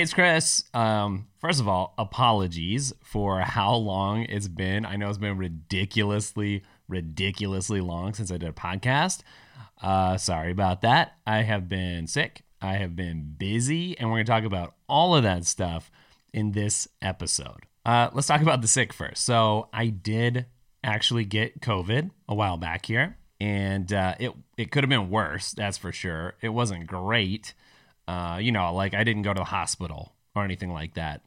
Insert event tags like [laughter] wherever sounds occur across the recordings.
Hey, it's Chris. Um, first of all, apologies for how long it's been. I know it's been ridiculously, ridiculously long since I did a podcast. Uh, sorry about that. I have been sick. I have been busy, and we're going to talk about all of that stuff in this episode. Uh, let's talk about the sick first. So, I did actually get COVID a while back here, and uh, it it could have been worse. That's for sure. It wasn't great. Uh, you know, like I didn't go to the hospital or anything like that,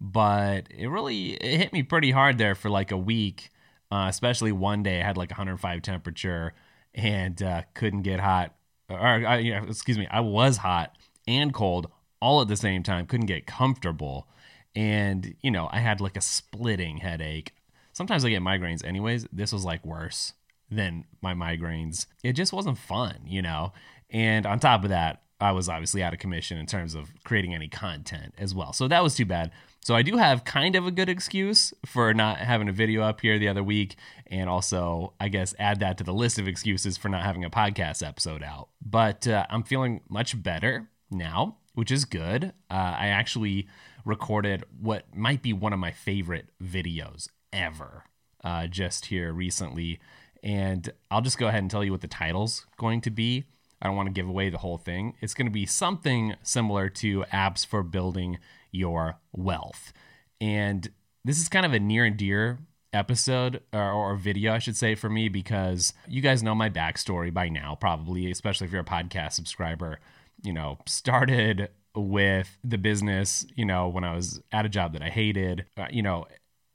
but it really it hit me pretty hard there for like a week. Uh, especially one day, I had like 105 temperature and uh, couldn't get hot. Or, uh, yeah, excuse me, I was hot and cold all at the same time. Couldn't get comfortable, and you know, I had like a splitting headache. Sometimes I get migraines, anyways. This was like worse than my migraines. It just wasn't fun, you know. And on top of that, I was obviously out of commission in terms of creating any content as well. So that was too bad. So I do have kind of a good excuse for not having a video up here the other week. And also, I guess, add that to the list of excuses for not having a podcast episode out. But uh, I'm feeling much better now, which is good. Uh, I actually recorded what might be one of my favorite videos ever uh, just here recently. And I'll just go ahead and tell you what the title's going to be. I don't want to give away the whole thing. It's going to be something similar to apps for building your wealth. And this is kind of a near and dear episode or, or, video, I should say, for me because you guys know my backstory by now, probably, especially if you're a podcast subscriber. You know, started with the business, you know, when I was at a job that I hated. Uh, you know,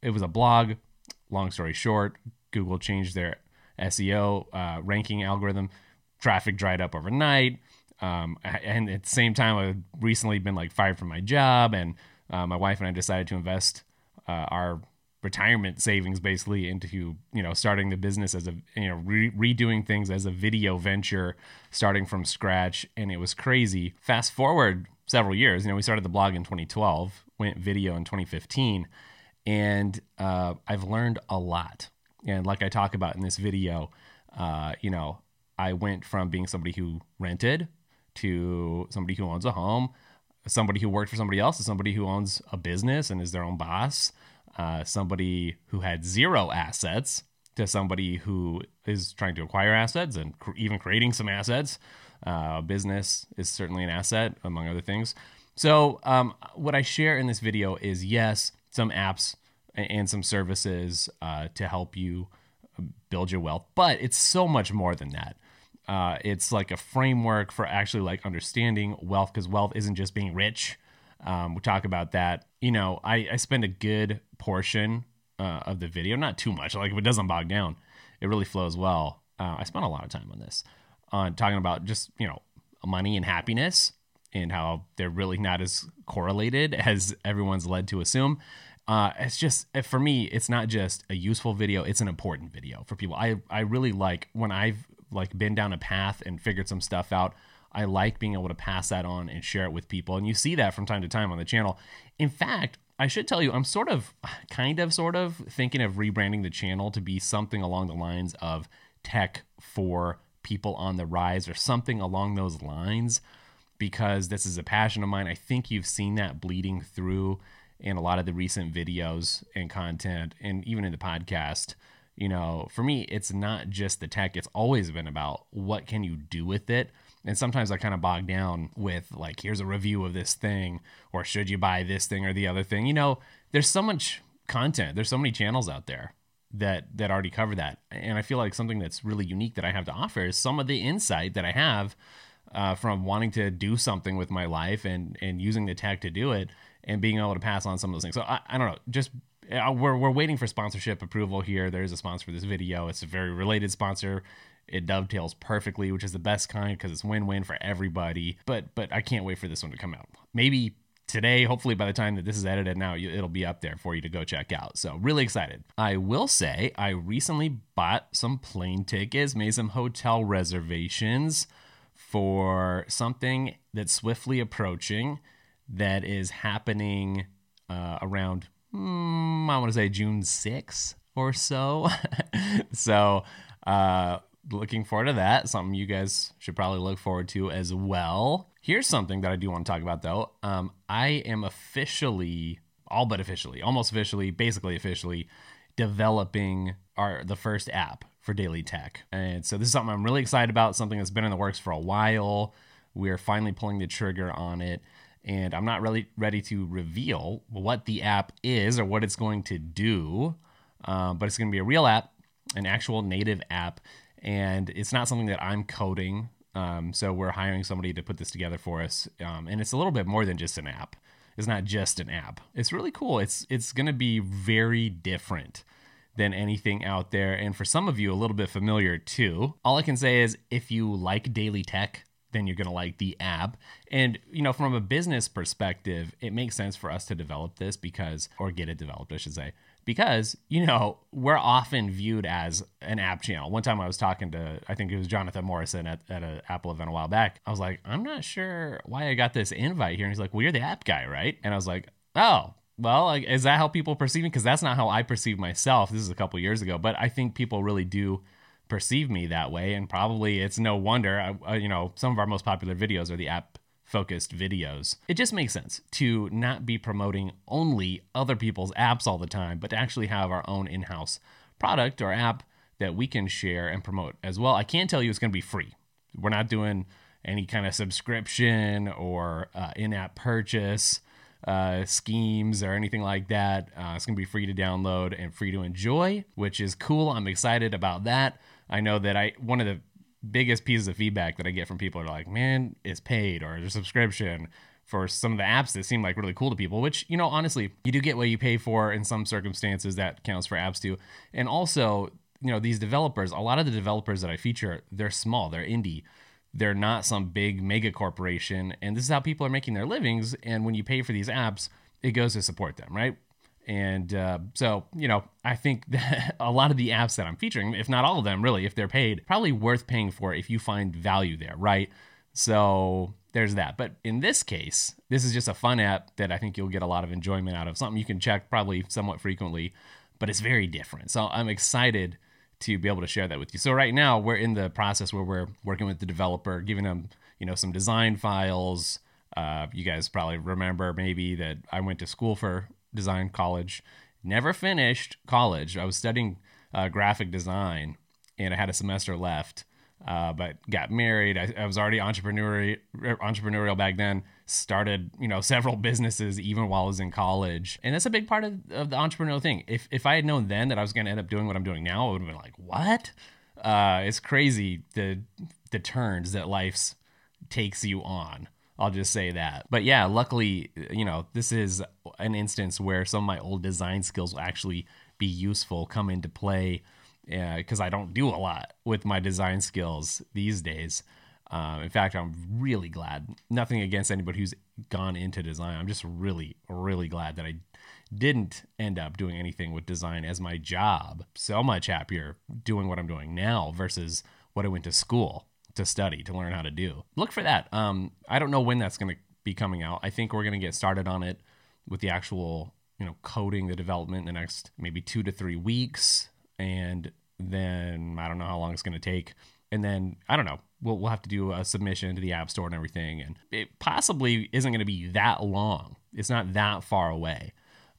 it was a blog. Long story short, Google changed their SEO uh, ranking algorithm traffic dried up overnight. Um, and at the same time, I've recently been like fired from my job, and uh, my wife and I decided to invest uh, our retirement savings basically into you know starting the business as a you know re- redoing things as a video venture, starting from scratch, and it was crazy. Fast forward several years, you know, we started the blog in 2012, went video in 2015, and uh, I've learned a lot. And like I talk about in this video, uh, you know, I went from being somebody who rented to somebody who owns a home, somebody who worked for somebody else to somebody who owns a business and is their own boss, uh, somebody who had zero assets to somebody who is trying to acquire assets and cr- even creating some assets. Uh, business is certainly an asset, among other things. So, um, what I share in this video is yes, some apps and some services uh, to help you build your wealth, but it's so much more than that. Uh, it's like a framework for actually like understanding wealth because wealth isn't just being rich. Um, we talk about that. You know, I, I spend a good portion uh, of the video, not too much. Like if it doesn't bog down, it really flows well. Uh, I spent a lot of time on this, on talking about just you know money and happiness and how they're really not as correlated [laughs] as everyone's led to assume. Uh, it's just for me, it's not just a useful video; it's an important video for people. I I really like when I've like been down a path and figured some stuff out. I like being able to pass that on and share it with people. And you see that from time to time on the channel. In fact, I should tell you, I'm sort of, kind of, sort of thinking of rebranding the channel to be something along the lines of tech for people on the rise or something along those lines because this is a passion of mine. I think you've seen that bleeding through in a lot of the recent videos and content and even in the podcast you know, for me, it's not just the tech. It's always been about what can you do with it. And sometimes I kind of bog down with like, here's a review of this thing, or should you buy this thing or the other thing. You know, there's so much content. There's so many channels out there that that already cover that. And I feel like something that's really unique that I have to offer is some of the insight that I have uh, from wanting to do something with my life and and using the tech to do it and being able to pass on some of those things. So I, I don't know, just we're, we're waiting for sponsorship approval here. There is a sponsor for this video. It's a very related sponsor. It dovetails perfectly, which is the best kind because it's win-win for everybody. But but I can't wait for this one to come out. Maybe today, hopefully by the time that this is edited now, it'll be up there for you to go check out. So really excited. I will say I recently bought some plane tickets, made some hotel reservations for something that's swiftly approaching that is happening uh, around mm, I want to say June 6th or so. [laughs] so uh, looking forward to that. Something you guys should probably look forward to as well. Here's something that I do want to talk about though. Um, I am officially, all but officially, almost officially, basically officially, developing our the first app for Daily Tekk. And so this is something I'm really excited about, something that's been in the works for a while. We're finally pulling the trigger on it. And I'm not really ready to reveal what the app is or what it's going to do, uh, but it's going to be a real app, an actual native app. And it's not something that I'm coding. Um, so we're hiring somebody to put this together for us. Um, and it's a little bit more than just an app. It's not just an app. It's really cool. It's it's going to be very different than anything out there. And for some of you, a little bit familiar too. All I can say is if you like daily tekk, then you're going to like the app. And, you know, from a business perspective, it makes sense for us to develop this because, or get it developed, I should say, because, you know, we're often viewed as an app channel. One time I was talking to, I think it was Jonathan Morrison at, at an Apple event a while back. I was like, I'm not sure why I got this invite here. And he's like, well, you're the app guy, right? And I was like, oh, well, like, is that how people perceive me? Because that's not how I perceive myself. This is a couple years ago, but I think people really do perceive me that way, and probably it's no wonder. Uh, you know, some of our most popular videos are the app focused videos. It just makes sense to not be promoting only other people's apps all the time, but to actually have our own in house product or app that we can share and promote as well. I can't tell you it's going to be free. We're not doing any kind of subscription or uh, in app purchase uh, schemes or anything like that. Uh, it's going to be free to download and free to enjoy, which is cool. I'm excited about that. I know that I one of the biggest pieces of feedback that I get from people are like, "Man, it's paid or there's a subscription." For some of the apps that seem like really cool to people, which, you know, honestly, you do get what you pay for in some circumstances that counts for apps too. And also, you know, these developers, a lot of the developers that I feature, they're small, they're indie they're not some big mega corporation and this is how people are making their livings and when you pay for these apps it goes to support them right and uh, so you know i think [laughs] that a lot of the apps that i'm featuring if not all of them really if they're paid probably worth paying for if you find value there right so there's that but in this case this is just a fun app that i think you'll get a lot of enjoyment out of something you can check probably somewhat frequently but it's very different so i'm excited to be able to share that with you. So right now we're in the process where we're working with the developer, giving them you know some design files. Uh, you guys probably remember maybe that I went to school for design college, never finished college. I was studying uh, graphic design, and I had a semester left. Uh, but got married. I, I was already entrepreneurial entrepreneurial back then started you know [laughs] several businesses even while I was in college, and that's a big part of, of the entrepreneurial thing. If if I had known then that I was going to end up doing what I'm doing now, I would have been like, what? Uh, it's crazy the the turns that life's takes you on. I'll just say that. But yeah, luckily, you know, this is an instance where some of my old design skills will actually be useful, come into play, because uh, I don't do a lot with my design skills these days. Um, in fact, I'm really glad. Nothing against anybody who's gone into design. I'm just really, really glad that I didn't end up doing anything with design as my job. So much happier doing what I'm doing now versus what I went to school to study to learn how to do. Look for that. Um, I don't know when that's going to be coming out. I think we're going to get started on it with the actual, you know, coding the development in the next maybe two to three weeks, and then I don't know how long it's going to take and then I don't know. We'll we'll have to do a submission to the App Store and everything, and it possibly isn't going to be that long. It's not that far away.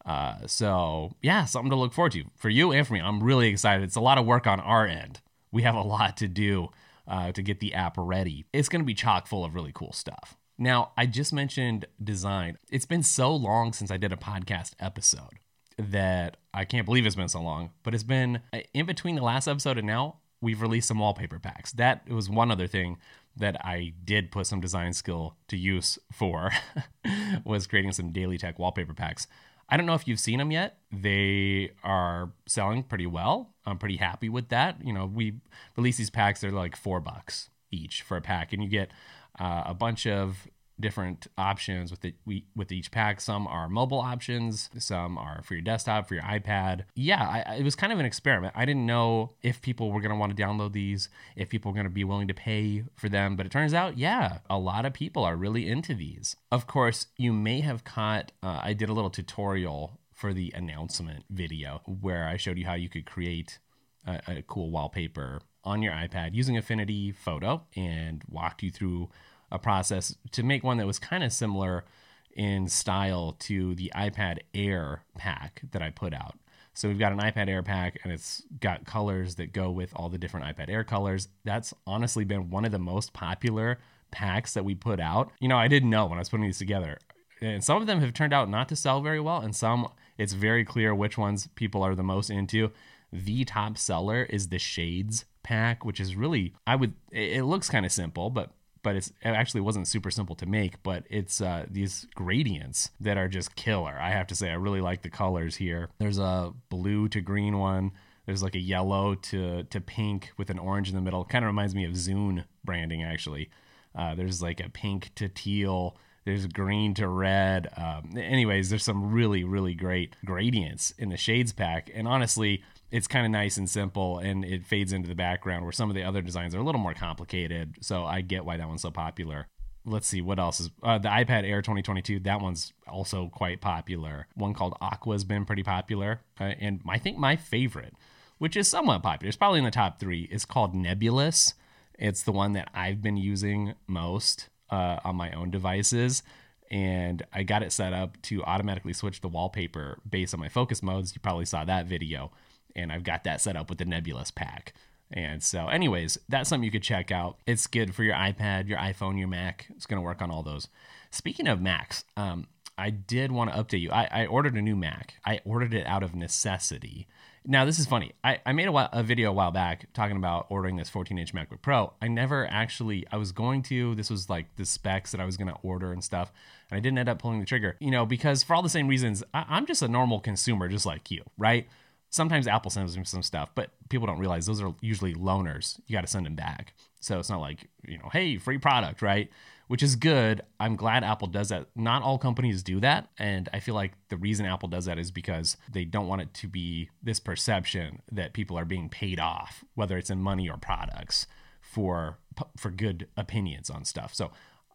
Uh, so yeah, something to look forward to for you and for me. I'm really excited. It's a lot of work on our end. We have a lot to do uh, to get the app ready. It's going to be chock full of really cool stuff. Now, I just mentioned design. It's been so long since I did a podcast episode that I can't believe it's been so long, but it's been uh, in between the last episode and now, we've released some wallpaper packs. That was one other thing that I did put some design skill to use for [laughs] was creating some daily tekk wallpaper packs. I don't know if you've seen them yet. They are selling pretty well. I'm pretty happy with that. You know, we release these packs. They're like four bucks each for a pack, and you get uh, a bunch of different options with the we with each pack. Some are mobile options, some are for your desktop, for your iPad. Yeah, I, it was kind of an experiment. I didn't know if people were going to want to download these, if people were going to be willing to pay for them, but it turns out, yeah, a lot of people are really into these. Of course, you may have caught. Uh, I did a little tutorial for the announcement video where I showed you how you could create a, a cool wallpaper on your iPad using Affinity Photo and walked you through a process to make one that was kind of similar in style to the iPad Air pack that I put out. So we've got an iPad Air pack and it's got colors that go with all the different iPad Air colors. That's honestly been one of the most popular packs that we put out. You know, I didn't know when I was putting these together. And some of them have turned out not to sell very well, and some it's very clear which ones people are the most into. The top seller is the Shades pack, which is really I would it looks kind of simple, but but it's it actually wasn't super simple to make. But it's uh, these gradients that are just killer. I have to say, I really like the colors here. There's a blue to green one. There's like a yellow to to pink with an orange in the middle. Kind of reminds me of Zune branding actually. Uh, there's like a pink to teal. There's green to red. Um, anyways, there's some really really great gradients in the shades pack. And honestly, it's kind of nice and simple and it fades into the background where some of the other designs are a little more complicated. So I get why that one's so popular. Let's see what else is uh, the iPad Air 2022. That one's also quite popular. One called Aqua's been pretty popular, uh, and I think my favorite, which is somewhat popular, it's probably in the top three, is called Nebulous. It's the one that I've been using most uh, on my own devices and I got it set up to automatically switch the wallpaper based on my focus modes. You probably saw that video and I've got that set up with the Nebulous pack. And so, anyways, that's something you could check out. It's good for your iPad, your iPhone, your Mac. It's going to work on all those. Speaking of Macs, um, I did want to update you. I, I, ordered a new Mac. I ordered it out of necessity. Now, this is funny. I, I made a, while, a video a while back talking about ordering this 14 inch MacBook Pro. I never actually, I was going to, this was like the specs that I was going to order and stuff. And I didn't end up pulling the trigger, you know, because for all the same reasons, I, I'm just a normal consumer, just like you, right? Sometimes Apple sends me some stuff, but people don't realize those are usually loaners. You got to send them back. So it's not like, you know, hey, free product, right? Which is good. I'm glad Apple does that. Not all companies do that. And I feel like the reason Apple does that is because they don't want it to be this perception that people are being paid off, whether it's in money or products, for for good opinions on stuff. So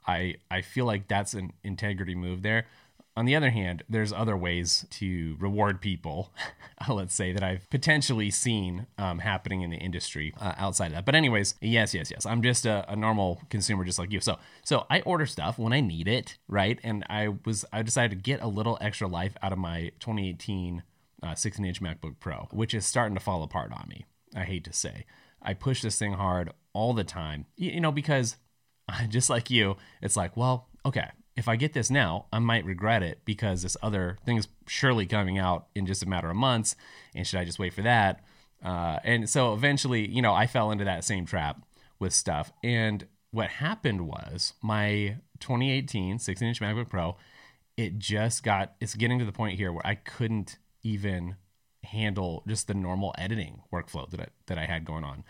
I I feel like that's an integrity move there. On the other hand, there's other ways to reward people, [laughs] let's say, that I've potentially seen um, happening in the industry uh, outside of that. But anyways, yes, yes, yes. I'm just a, a, normal consumer, just like you. So, so I order stuff when I need it, right? And I was I decided to get a little extra life out of my 2018 uh, 16 inch MacBook Pro, which is starting to fall apart on me. I hate to say, I push this thing hard all the time, you, you know, because [laughs] just like you, it's like, well, okay, if I get this now, I might regret it because this other thing is surely coming out in just a matter of months. And should I just wait for that? Uh, and so eventually, you know, I fell into that same trap with stuff. And what happened was my 2018 16 inch MacBook Pro, it just got, it's getting to the point here where I couldn't even handle just the normal editing workflow that I, that I had going on.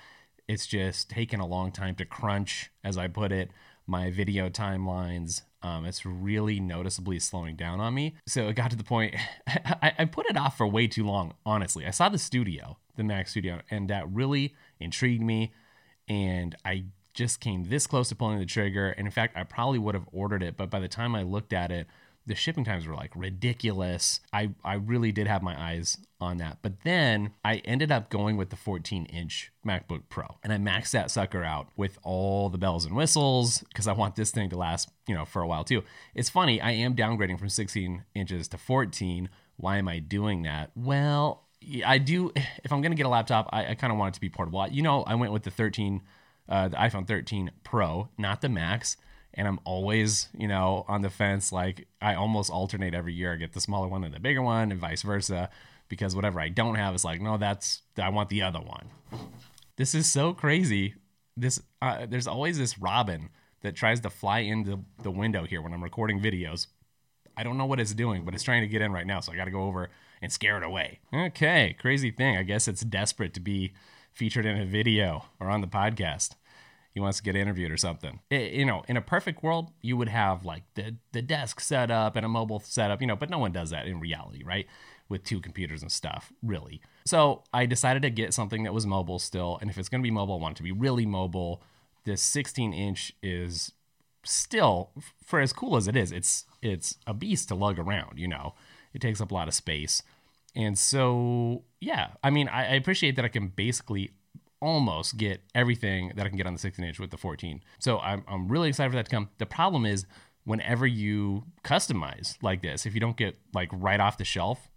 It's just taken a long time to crunch, as I put it, my video timelines um, it's really noticeably slowing down on me. So it got to the point, [laughs] I, I, put it off for way too long, honestly. I saw the studio, the Mac studio, and that really intrigued me. And I just came this close to pulling the trigger. And in fact, I probably would have ordered it, but by the time I looked at it, the shipping times were like ridiculous. I, I really did have my eyes on that. But then I ended up going with the 14 inch MacBook Pro and I maxed that sucker out with all the bells and whistles because I want this thing to last, you know, for a while too. It's funny, I am downgrading from 16 inches to 14. Why am I doing that? Well, I do, if I'm going to get a laptop, I, I kind of want it to be portable. You know, I went with the 13, uh, the iPhone 13 Pro, not the Max and I'm always, you know, on the fence. Like I almost alternate every year. I get the smaller one and the bigger one, and vice versa, because whatever I don't have is like, no, that's I want the other one. This is so crazy. This uh, there's always this robin that tries to fly into the window here when I'm recording videos. I don't know what it's doing, but it's trying to get in right now, so I got to go over and scare it away. Okay, crazy thing. I guess it's desperate to be featured in a video or on the podcast he wants to get interviewed or something. It, you know, in a perfect world, you would have like the the desk set up and a mobile setup, you know, but no one does that in reality, right? With two computers and stuff, really. So I decided to get something that was mobile still, and if it's going to be mobile, I want it to be really mobile. This 16 inch is still, for as cool as it is, it's it's a beast to lug around. You know, it takes up a lot of space, and so yeah, I mean, I, I appreciate that I can basically almost get everything that I can get on the 16 inch with the 14. So I'm, I'm really excited for that to come. The problem is whenever you customize like this, if you don't get like right off the shelf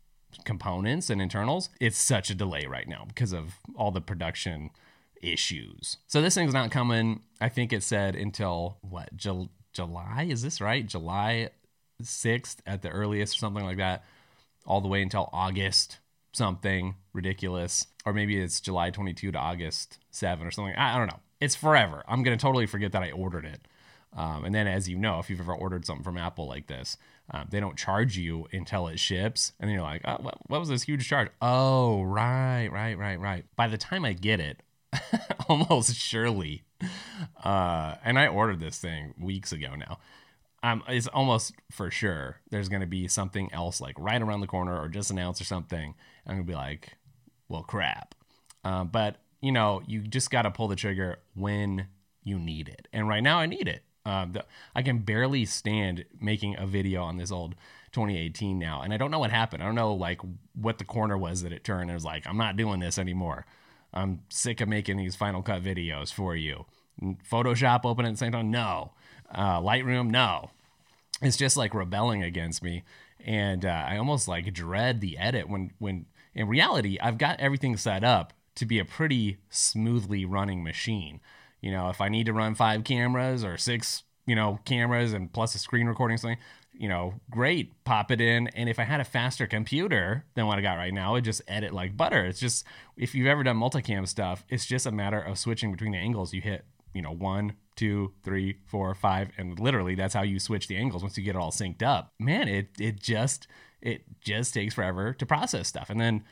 components and internals, it's such a delay right now because of all the production issues. So this thing's not coming. I think it said until what Jul- July? Is this right? July 6th at the earliest or something like that. All the way until August something ridiculous, or maybe it's July 22 to August 7 or something. I, I don't know. It's forever. I'm gonna totally forget that I ordered it. Um, and then, as you know, if you've ever ordered something from Apple like this, um, they don't charge you until it ships. And then you're like, oh, what, what was this huge charge? Oh, right, right, right, right. By the time I get it, [laughs] almost surely, uh, and I ordered this thing weeks ago now. Um, it's almost for sure there's going to be something else like right around the corner or just announced or something. I'm to be like, well, crap. Uh, but, you know, you just got to pull the trigger when you need it. And right now I need it. Uh, the, I can barely stand making a video on this old 2018 now. And I don't know what happened. I don't know like what the corner was that it turned. It was like, I'm not doing this anymore. I'm sick of making these Final Cut videos for you. Photoshop open at the same time? No. Uh, Lightroom? No. It's just like rebelling against me. And uh, I almost like dread the edit when, when in reality, I've got everything set up to be a pretty smoothly running machine. You know, if I need to run five cameras or six, you know, cameras and plus a screen recording something, you know, great, pop it in. And if I had a faster computer than what I got right now, it just edit like butter. It's just if you've ever done multicam stuff, it's just a matter of switching between the angles. You hit, you know, one, two, three, four, five, and literally that's how you switch the angles once you get it all synced up. Man, it it just it just takes forever to process stuff. And then,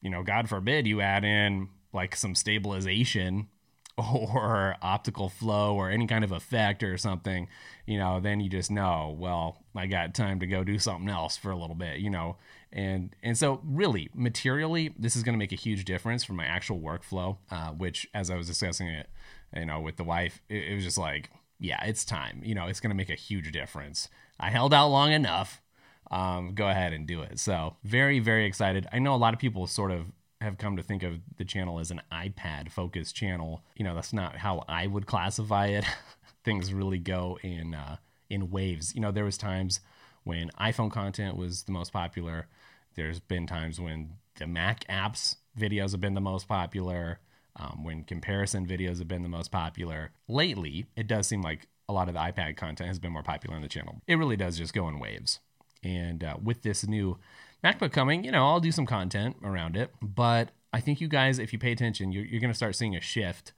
you know, God forbid you add in like some stabilization [laughs] or optical flow or any kind of effect or something, you know, then you just know, well, I got time to go do something else for a little bit, you know. And and so really, materially, this is going to make a huge difference for my actual workflow, uh, which as I was discussing it, you know, with the wife, it, it was just like, yeah, it's time. You know, it's going to make a huge difference. I held out long enough. Um, go ahead and do it. So very, very excited. I know a lot of people sort of have come to think of the channel as an iPad focused channel. You know, that's not how I would classify it. [laughs] Things really go in uh, in waves. You know, there was times when iPhone content was the most popular. There's been times when the Mac apps videos have been the most popular. Um, when comparison videos have been the most popular. Lately, it does seem like a lot of the iPad content has been more popular on the channel. It really does just go in waves. And uh, with this new MacBook coming, you know, I'll do some content around it. But I think you guys, if you pay attention, you're, you're going to start seeing a shift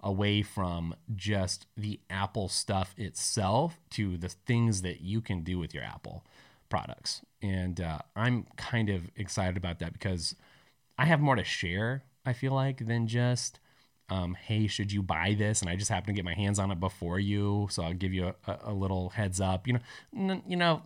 away from just the Apple stuff itself to the things that you can do with your Apple products. And uh, I'm kind of excited about that because I have more to share, I feel like, than just, um, hey, should you buy this? And I just happen to get my hands on it before you. So I'll give you a, a little heads up. You know, n- you know,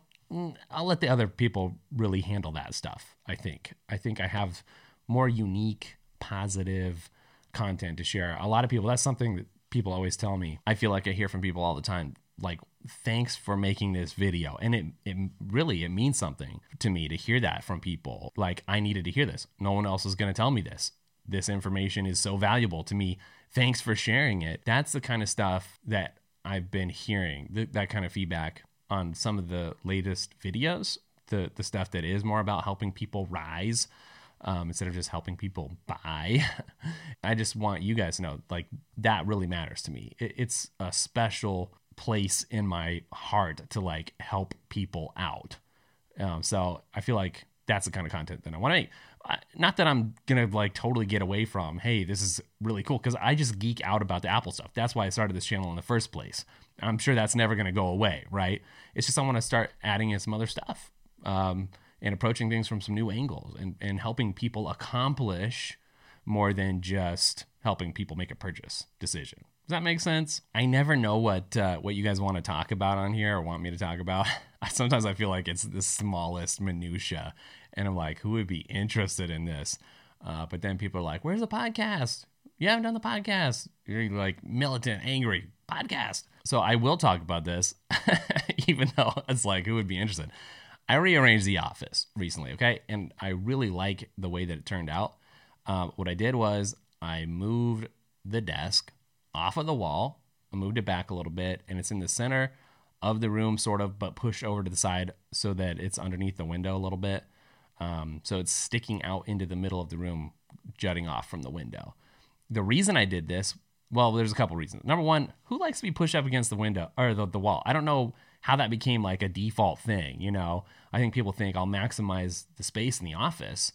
I'll let the other people really handle that stuff. I think. I think I have more unique, positive content to share. A lot of people, that's something that people always tell me. I feel like I hear from people all the time, like, thanks for making this video. And it, it really, it means something to me to hear that from people. Like, I needed to hear this. No one else is going to tell me this. This information is so valuable to me. Thanks for sharing it. That's the kind of stuff that I've been hearing, th- that kind of feedback on some of the latest videos, the the stuff that is more about helping people rise um, instead of just helping people buy. [laughs] I just want you guys to know, like that really matters to me. It, it's a special place in my heart to like help people out. Um, so I feel like that's the kind of content that I want to make. Not that I'm gonna like totally get away from. Hey, this is really cool because I just geek out about the Apple stuff. That's why I started this channel in the first place. I'm sure that's never going to go away, right? It's just I want to start adding in some other stuff um, and approaching things from some new angles and, and helping people accomplish more than just helping people make a purchase decision. Does that make sense? I never know what uh, what you guys want to talk about on here or want me to talk about. [laughs] Sometimes I feel like it's the smallest minutia, and I'm like, who would be interested in this? Uh, but then people are like, "Where's the podcast? You haven't done the podcast." You're like militant, angry podcast. So I will talk about this, [laughs] even though it's like, who would be interested? I rearranged the office recently, okay? And I really like the way that it turned out. Um, what I did was I moved the desk off of the wall. I moved it back a little bit, and it's in the center of the room, sort of, but pushed over to the side so that it's underneath the window a little bit. Um, so it's sticking out into the middle of the room, jutting off from the window. The reason I did this, well, there's a couple reasons. Number one, who likes to be pushed up against the window or the, the wall? I don't know how that became like a default thing. You know, I think people think I'll maximize the space in the office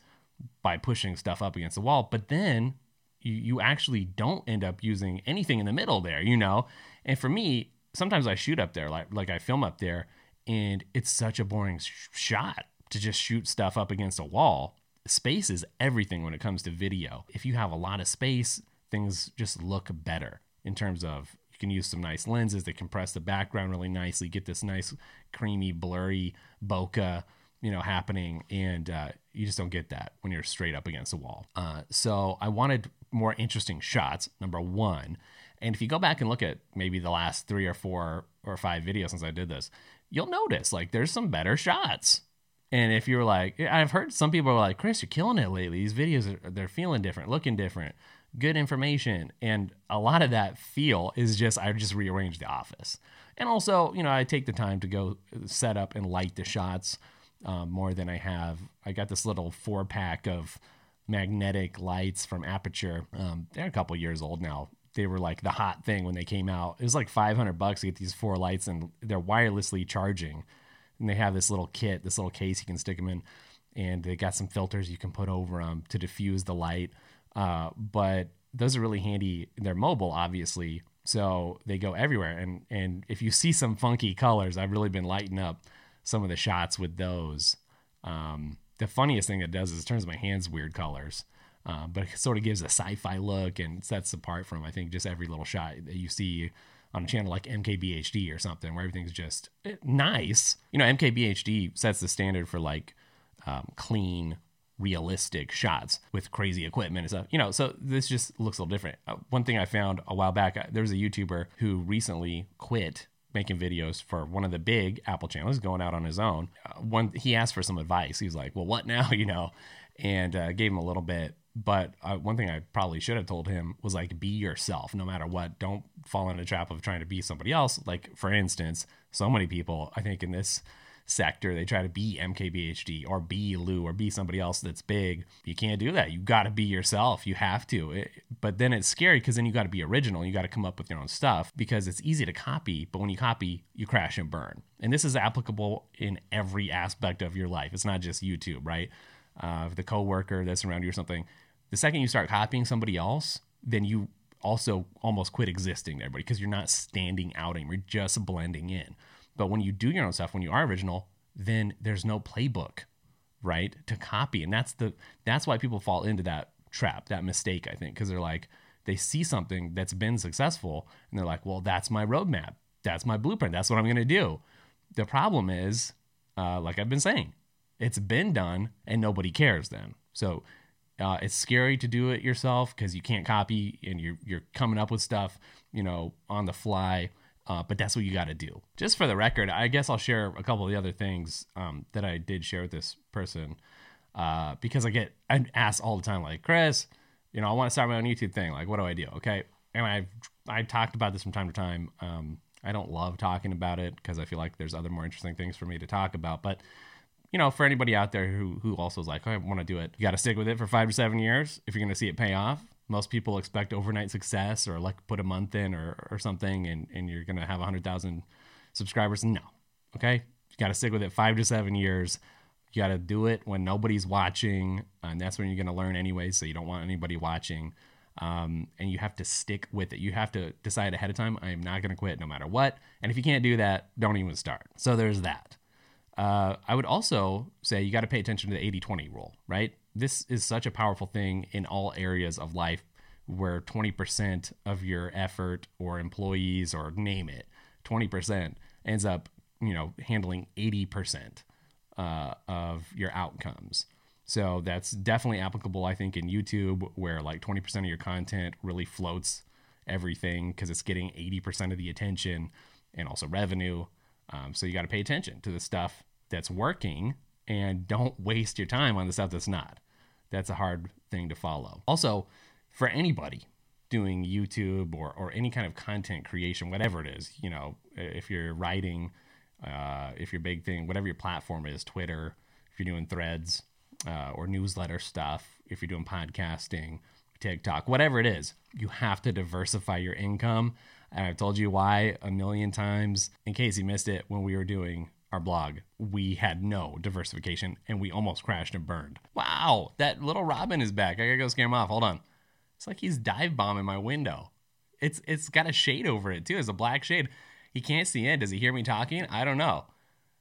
by pushing stuff up against the wall, but then you, you actually don't end up using anything in the middle there, you know? And for me, sometimes I shoot up there, like, like I film up there, and it's such a boring sh- shot to just shoot stuff up against a wall. Space is everything when it comes to video. If you have a lot of space, things just look better in terms of you can use some nice lenses that compress the background really nicely, get this nice creamy, blurry bokeh, you know, happening, and uh, you just don't get that when you're straight up against a wall. Uh, so I wanted more interesting shots. Number one, and if you go back and look at maybe the last three or four or five videos since I did this, you'll notice like there's some better shots. And if you're like, I've heard some people are like, Chris, you're killing it lately. These videos are they're feeling different, looking different, good information, and a lot of that feel is just I just rearrange the office, and also you know I take the time to go set up and light the shots um, more than I have. I got this little four pack of magnetic lights from Aputure. Um, they're a couple years old now. They were like the hot thing when they came out. It was like 500 bucks to get these four lights, and they're wirelessly charging. And they have this little kit, this little case you can stick them in, and they got some filters you can put over them to diffuse the light. Uh, but those are really handy. They're mobile, obviously, so they go everywhere. And and if you see some funky colors, I've really been lighting up some of the shots with those. Um, the funniest thing it does is it turns my hands weird colors. Uh, but it sort of gives a sci-fi look and sets apart from I think just every little shot that you see on a channel like MKBHD or something where everything's just eh, nice. You know, MKBHD sets the standard for like um, clean, realistic shots with crazy equipment and stuff. You know, so this just looks a little different. Uh, one thing I found a while back, uh, there was a YouTuber who recently quit making videos for one of the big Apple channels, going out on his own. Uh, one, he asked for some advice. He was like, "Well, what now?" [laughs] You know, and uh, gave him a little bit. But uh, one thing I probably should have told him was like, be yourself, no matter what. Don't fall in the trap of trying to be somebody else. Like, for instance, so many people, I think, in this sector, they try to be MKBHD or be Lou or be somebody else that's big. You can't do that. You got to be yourself. You have to. It, but then it's scary because then you got to be original. You got to come up with your own stuff because it's easy to copy. But when you copy, you crash and burn. And this is applicable in every aspect of your life. It's not just YouTube, right? Uh, the coworker that's around you or something. The second you start copying somebody else, then you also almost quit existing everybody because you're not standing out anymore. You're just blending in. But when you do your own stuff, when you are original, then there's no playbook, right, to copy. And that's the that's why people fall into that trap, that mistake, I think, because they're like they see something that's been successful and they're like, well, that's my roadmap. That's my blueprint. That's what I'm going to do. The problem is, uh, like I've been saying, it's been done and nobody cares then. So uh, it's scary to do it yourself because you can't copy and you're, you're coming up with stuff, you know, on the fly. Uh, but that's what you got to do. Just for the record, I guess I'll share a couple of the other things um, that I did share with this person uh, because I get I asked all the time, like Chris, you know, I want to start my own YouTube thing. Like, what do I do? Okay, and I I talked about this from time to time. Um, I don't love talking about it because I feel like there's other more interesting things for me to talk about. But you know, for anybody out there who who also is like, oh, I want to do it, you got to stick with it for five to seven years if you're going to see it pay off most people expect overnight success or like put a month in or, or something and, and you're going to have 100,000 subscribers. No. Okay. You got to stick with it five to seven years. You got to do it when nobody's watching. And that's when you're going to learn anyway. So you don't want anybody watching. Um, and you have to stick with it. You have to decide ahead of time, I am not going to quit no matter what. And if you can't do that, don't even start. So there's that. Uh, I would also say you got to pay attention to the 80 20 rule, right? This is such a powerful thing in all areas of life where 20% of your effort or employees or name it, 20% ends up, you know, handling 80% uh, of your outcomes. So that's definitely applicable, I think, in YouTube, where like 20% of your content really floats everything because it's getting 80% of the attention and also revenue. Um, so you got to pay attention to the stuff that's working and don't waste your time on the stuff that's not. That's a hard thing to follow. Also, for anybody, doing YouTube or, or any kind of content creation, whatever it is, you know, if you're writing, uh, if your big thing, whatever your platform is, Twitter, if you're doing threads uh, or newsletter stuff, if you're doing podcasting, TikTok, whatever it is, you have to diversify your income. And I've told you why a million times. In case you missed it, when we were doing our blog, we had no diversification and we almost crashed and burned. Wow, that little Robin is back. I gotta go scare him off. Hold on. It's like he's dive bombing my window. It's it's got a shade over it too. It's a black shade. He can't see in. Does he hear me talking? I don't know.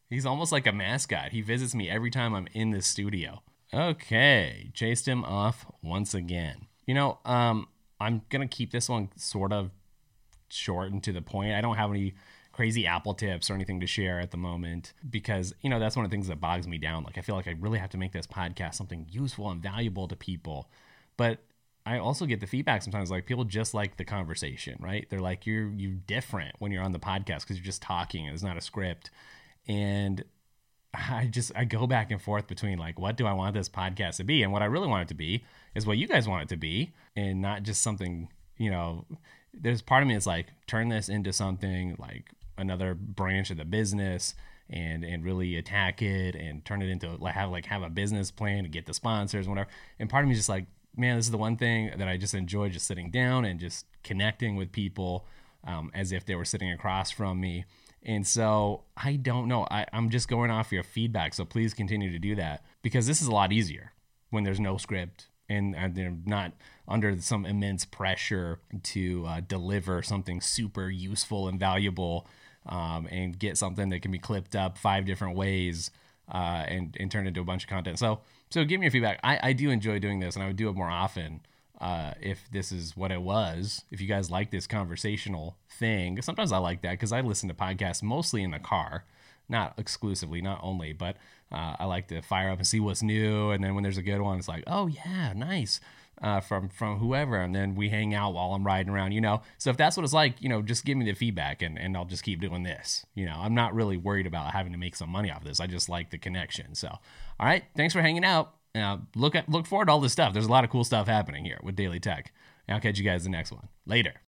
He's almost like a mascot. He visits me every time I'm in the studio. Okay, chased him off once again. You know, um, I'm gonna keep this one sort of short and to the point. I don't have any crazy Apple tips or anything to share at the moment because you know that's one of the things that bogs me down. Like I feel like I really have to make this podcast something useful and valuable to people, but I also get the feedback sometimes like people just like the conversation, right? They're like you're you're different when you're on the podcast because you're just talking and it's not a script. And I just I go back and forth between like what do I want this podcast to be and what I really want it to be is what you guys want it to be and not just something, you know, there's part of me is like turn this into something like another branch of the business and and really attack it and turn it into like have like have a business plan to get the sponsors whatever. And part of me is just like man this is the one thing that i just enjoy just sitting down and just connecting with people um, as if they were sitting across from me. And so i don't know. I, i'm just going off your feedback so please continue to do that because this is a lot easier when there's no script and, and they're not under some immense pressure to uh, deliver something super useful and valuable um, and get something that can be clipped up five different ways uh, and, and turn into a bunch of content. So, so give me your feedback. I, I do enjoy doing this and I would do it more often uh, if this is what it was. If you guys like this conversational thing, sometimes I like that because I listen to podcasts mostly in the car, not exclusively, not only, but uh, I like to fire up and see what's new. And then when there's a good one, it's like, oh, yeah, nice uh, from from whoever, and then we hang out while I'm riding around. You know, so if that's what it's like, you know, just give me the feedback, and and I'll just keep doing this. You know, I'm not really worried about having to make some money off of this. I just like the connection. So, all right, thanks for hanging out. Uh, look at look forward to all this stuff. There's a lot of cool stuff happening here with Daily Tekk. And I'll catch you guys the next one. Later.